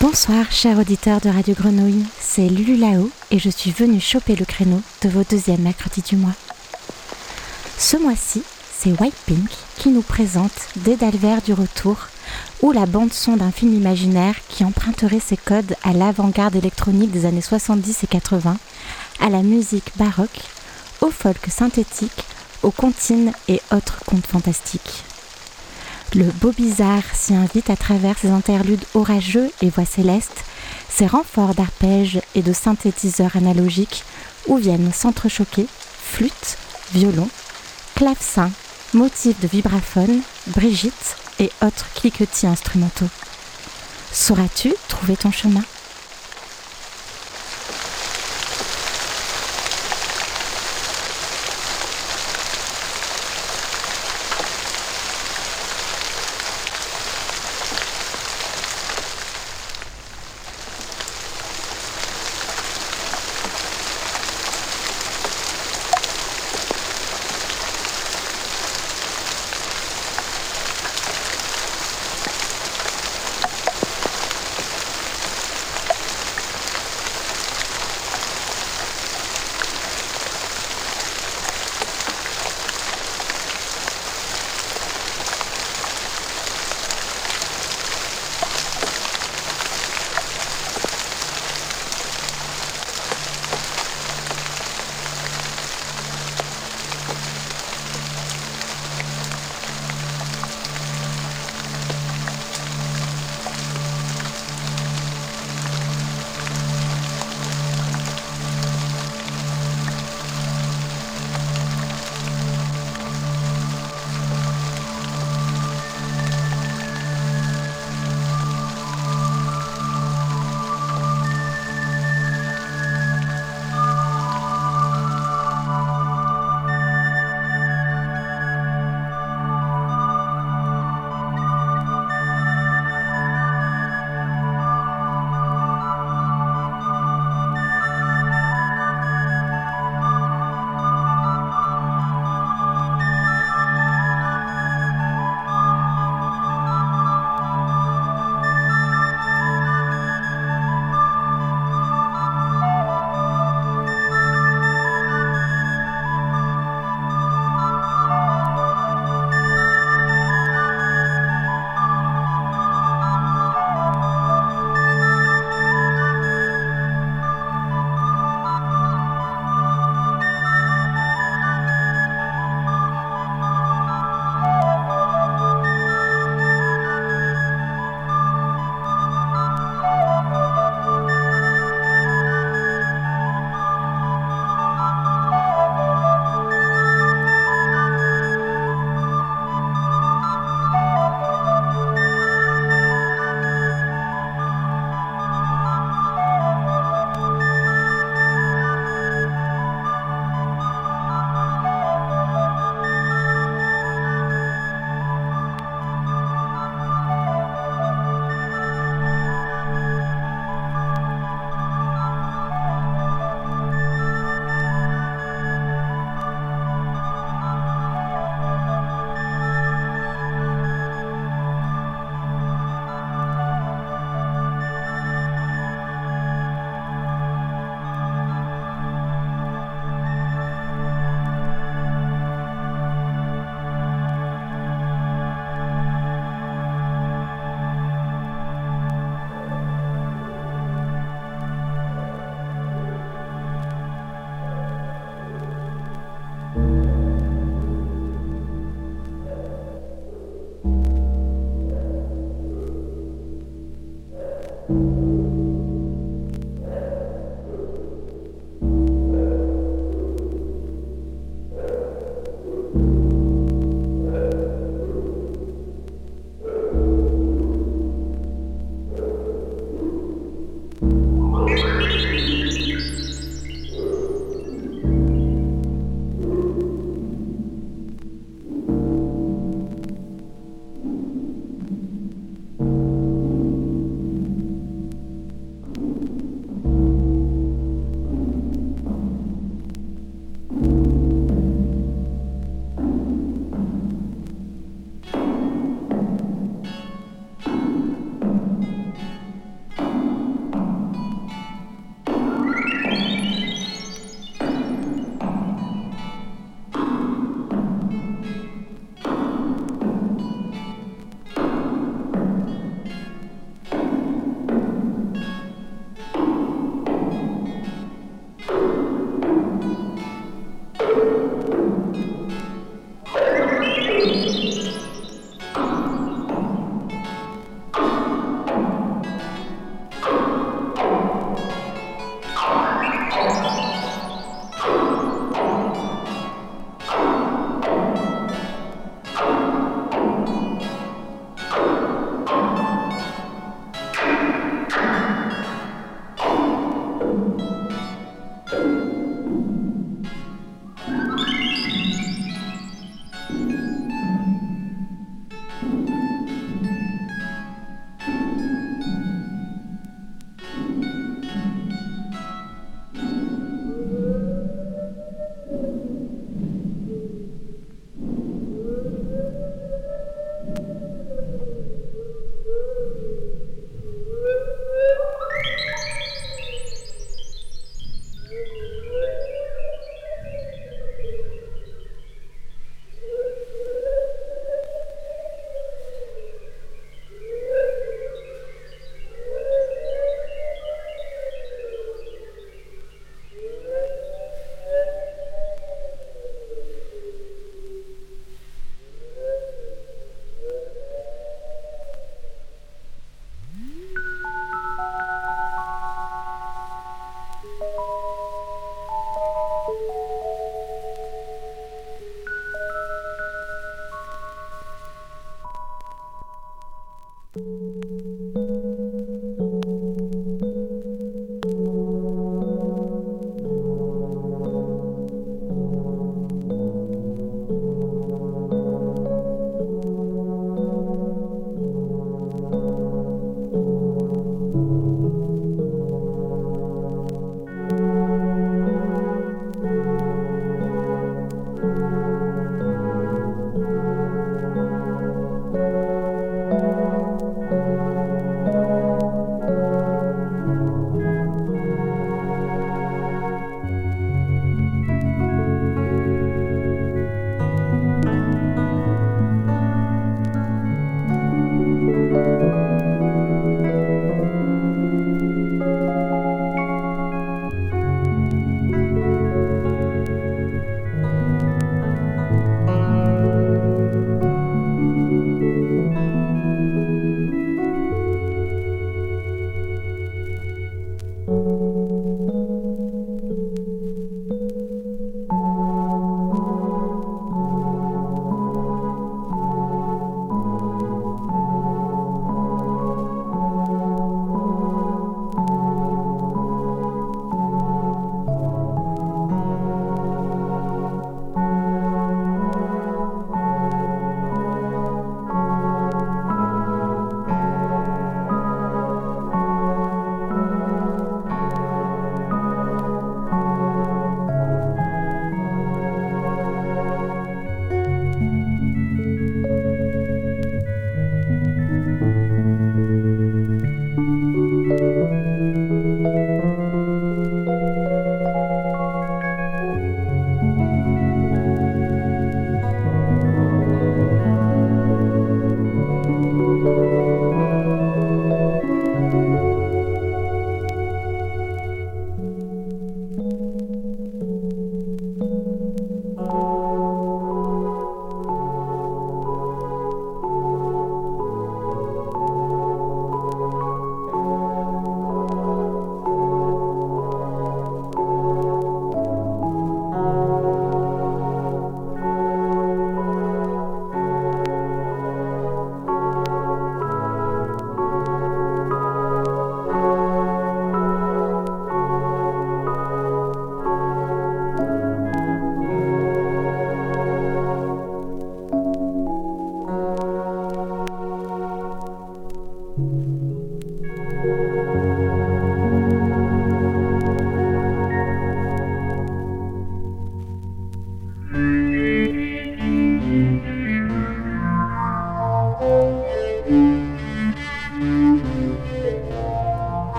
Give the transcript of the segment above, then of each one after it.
Bonsoir, chers auditeurs de Radio Grenouille, c'est Lulu Lao et je suis venue choper le créneau de vos deuxièmes mercredis du mois. Ce mois-ci, c'est White Pink qui nous présente Des Dalvers du Retour, ou la bande-son d'un film imaginaire qui emprunterait ses codes à l'avant-garde électronique des années 70 et 80, à la musique baroque, au folk synthétique, aux comptines et autres contes fantastiques. Le beau bizarre s'y invite à travers ses interludes orageux et voix célestes, ses renforts d'arpèges et de synthétiseurs analogiques où viennent s'entrechoquer flûte, violon, clavecin, motifs de vibraphone, Brigitte et autres cliquetis instrumentaux. Sauras-tu trouver ton chemin?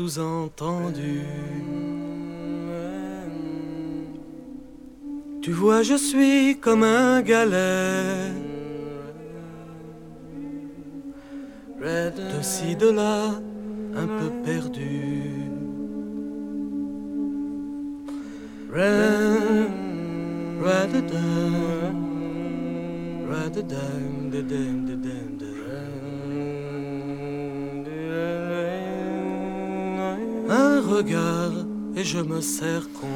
Sous-entendue. Tu vois, je suis comme un galet. De ci, de là, un peu perdu. Regard et je me serre contre.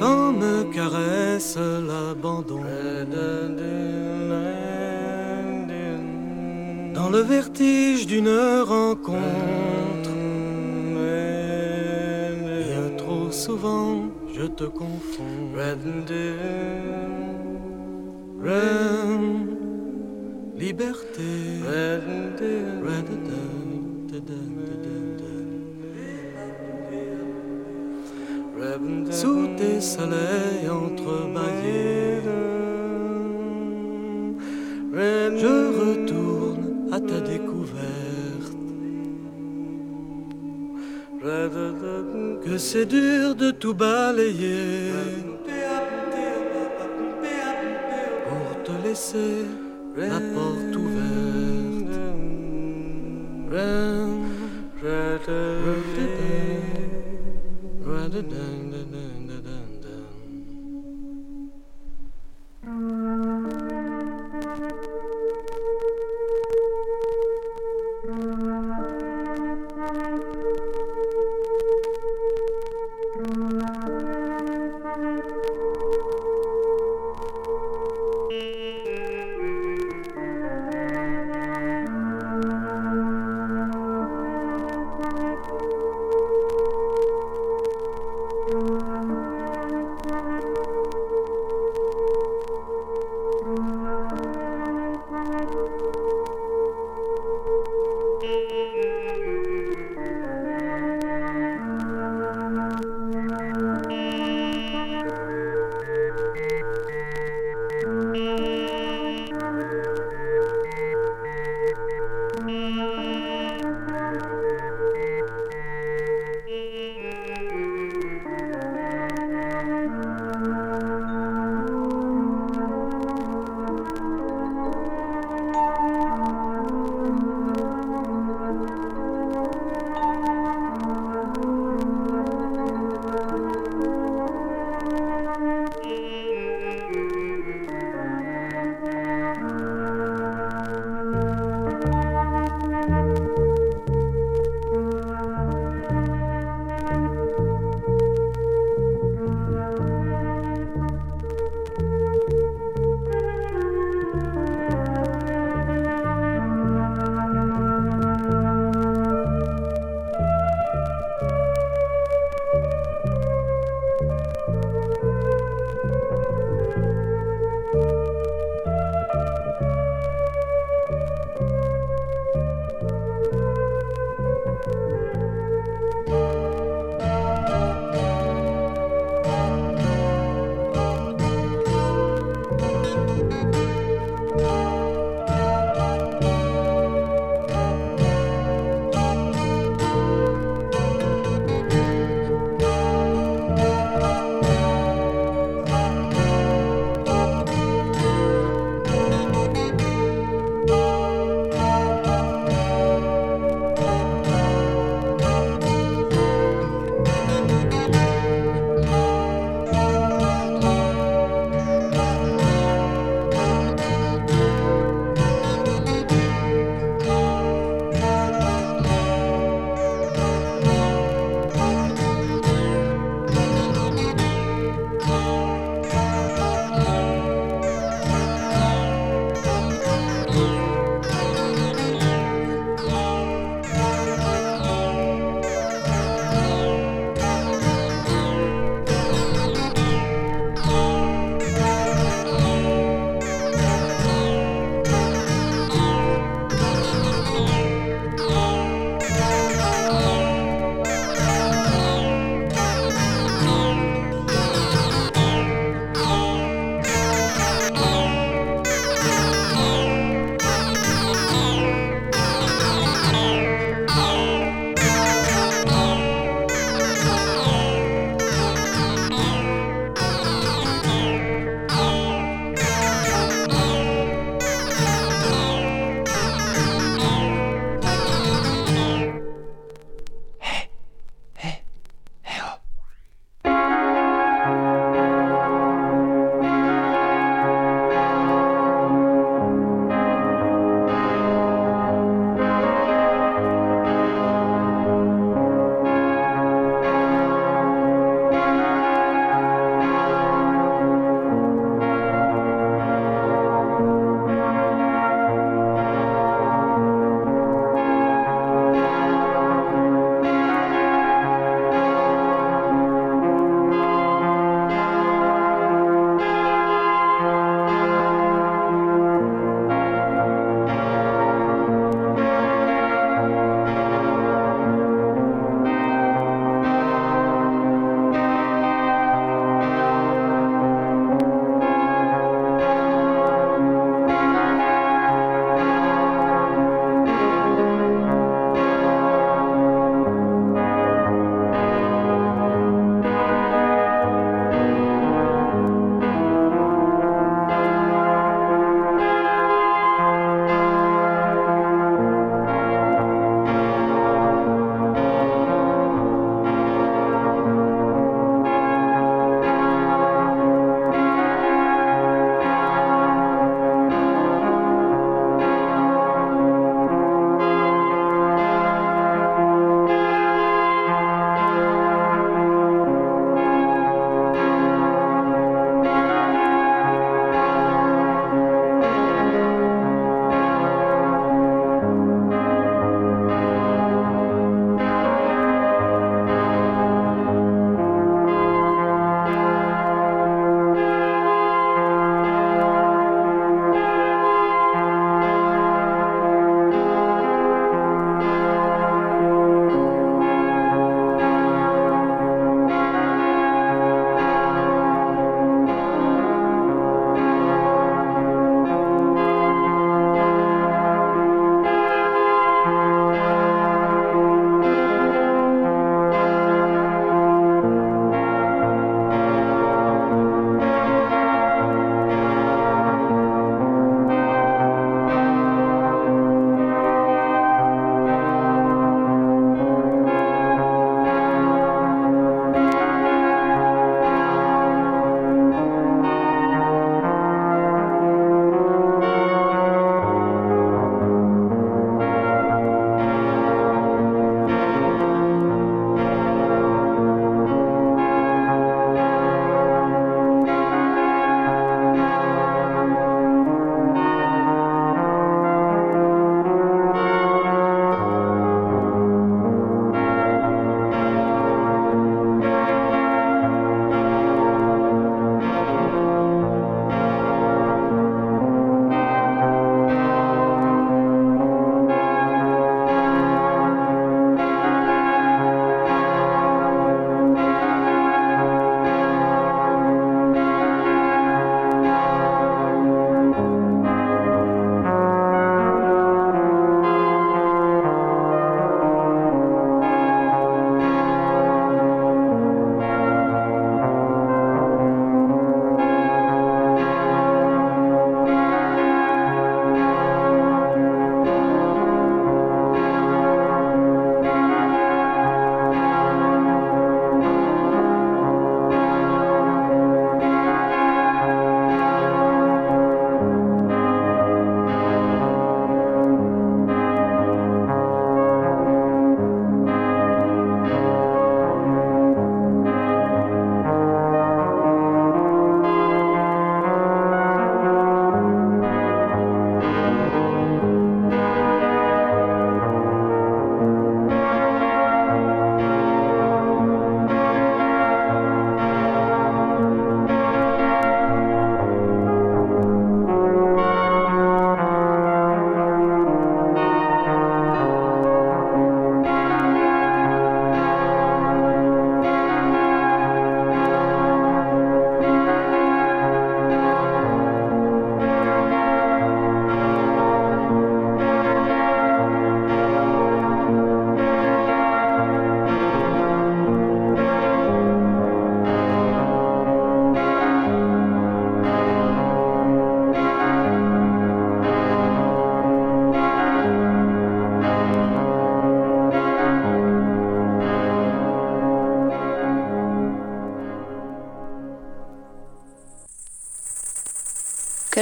Quand me caresse l'abandon. Dans le vertige d'une rencontre. Bien trop souvent, je te confonds. Liberté. Sous tes soleils entrebâillés, je retourne à ta découverte. Que c'est dur de tout balayer pour te laisser la porte ouverte.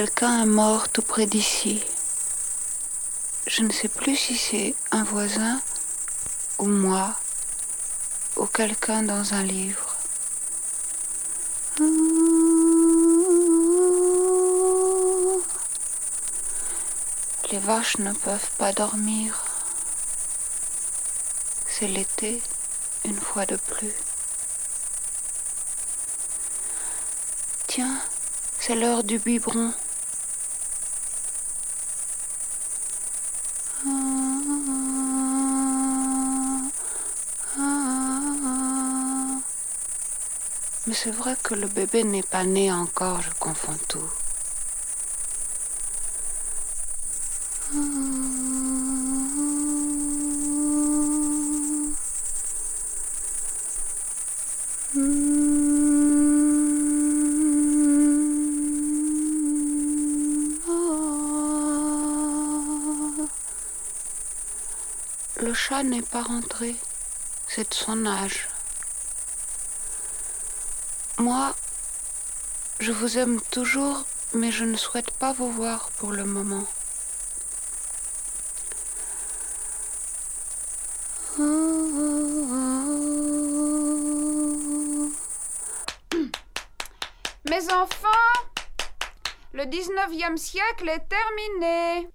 Quelqu'un est mort tout près d'ici. Je ne sais plus si c'est un voisin ou moi ou quelqu'un dans un livre. Les vaches ne peuvent pas dormir. C'est l'été, une fois de plus. Tiens, c'est l'heure du biberon. Mais c'est vrai que le bébé n'est pas né encore, je confonds tout. Le chat n'est pas rentré, c'est de son âge. Moi, je vous aime toujours, mais je ne souhaite pas vous voir pour le moment. Mes enfants, le 19e siècle est terminé.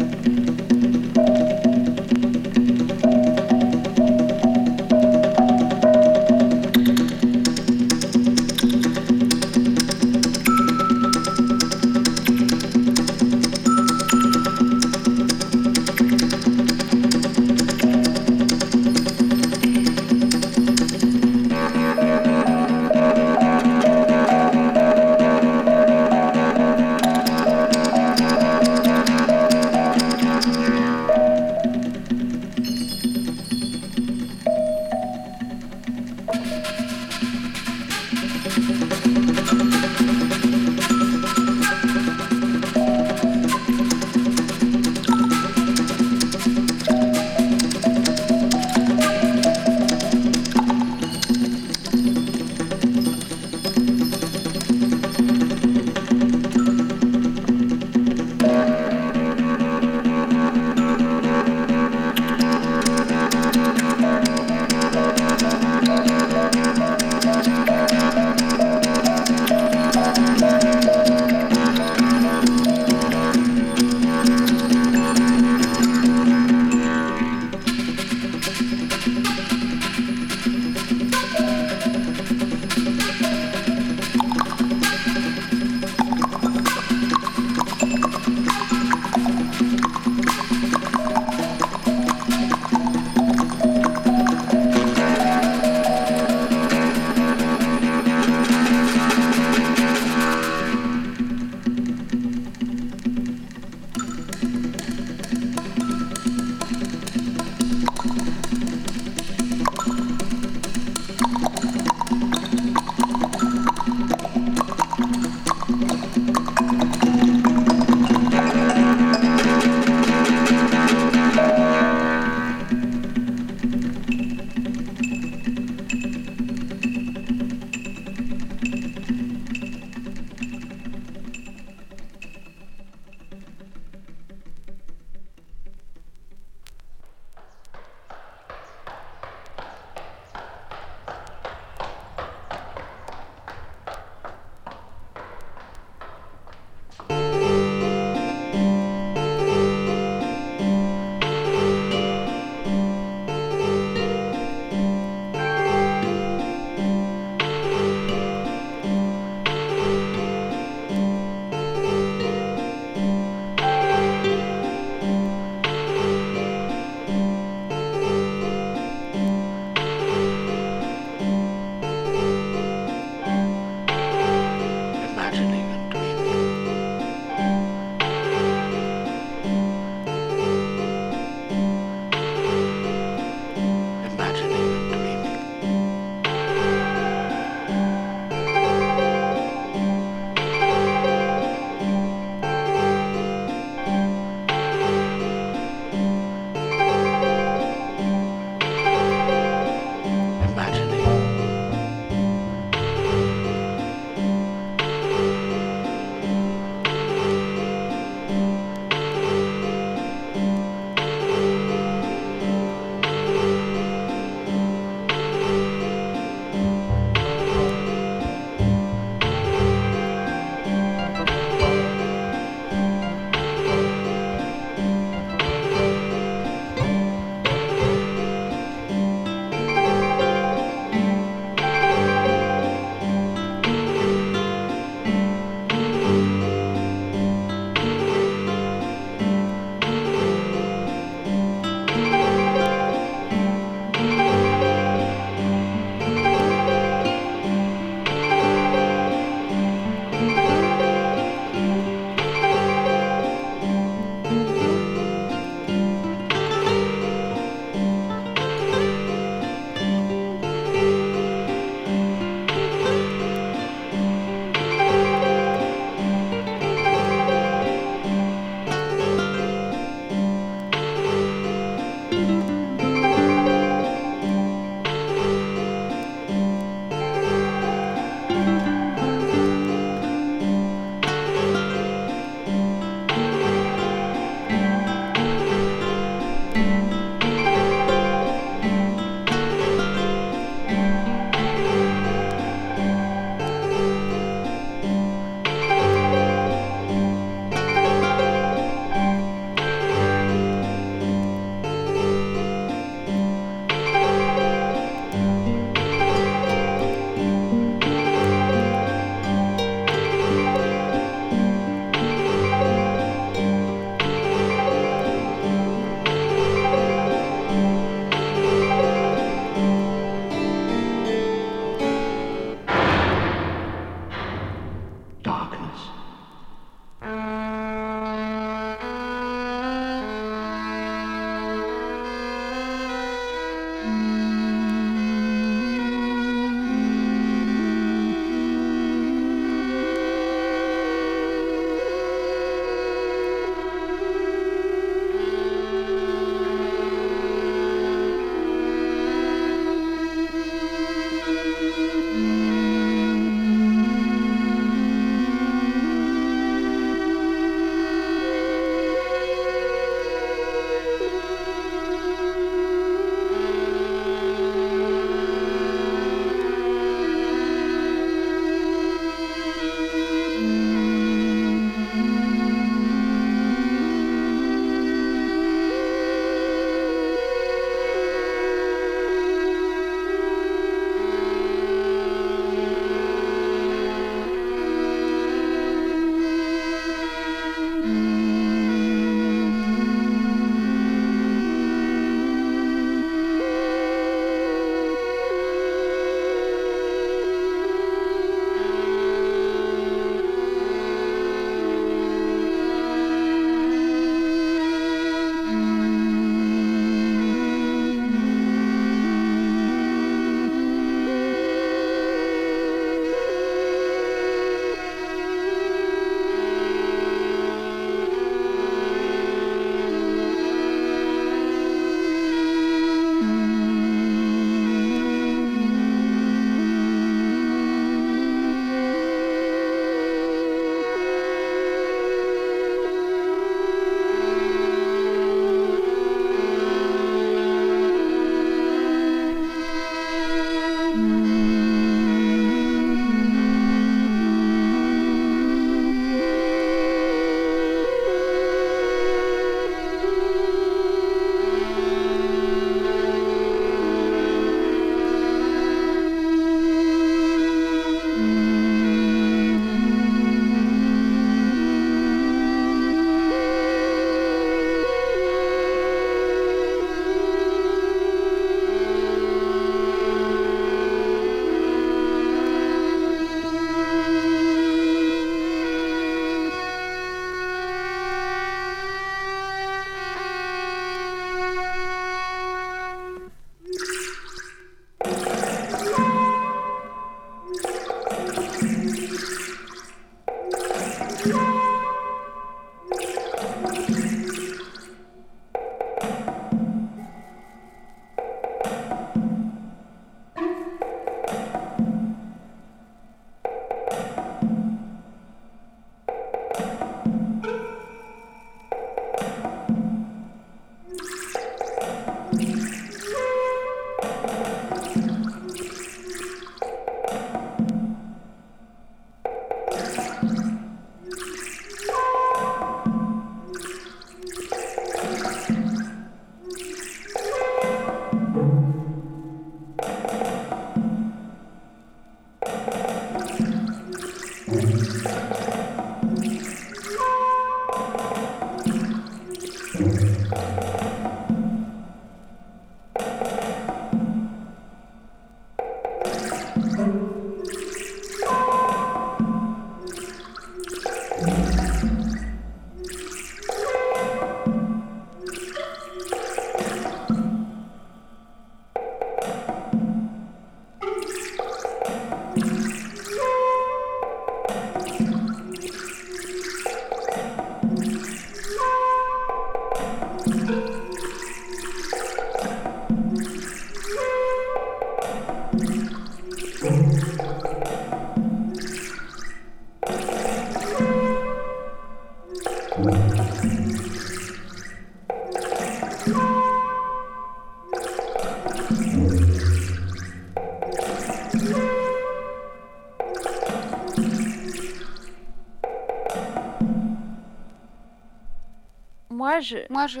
Moi, je.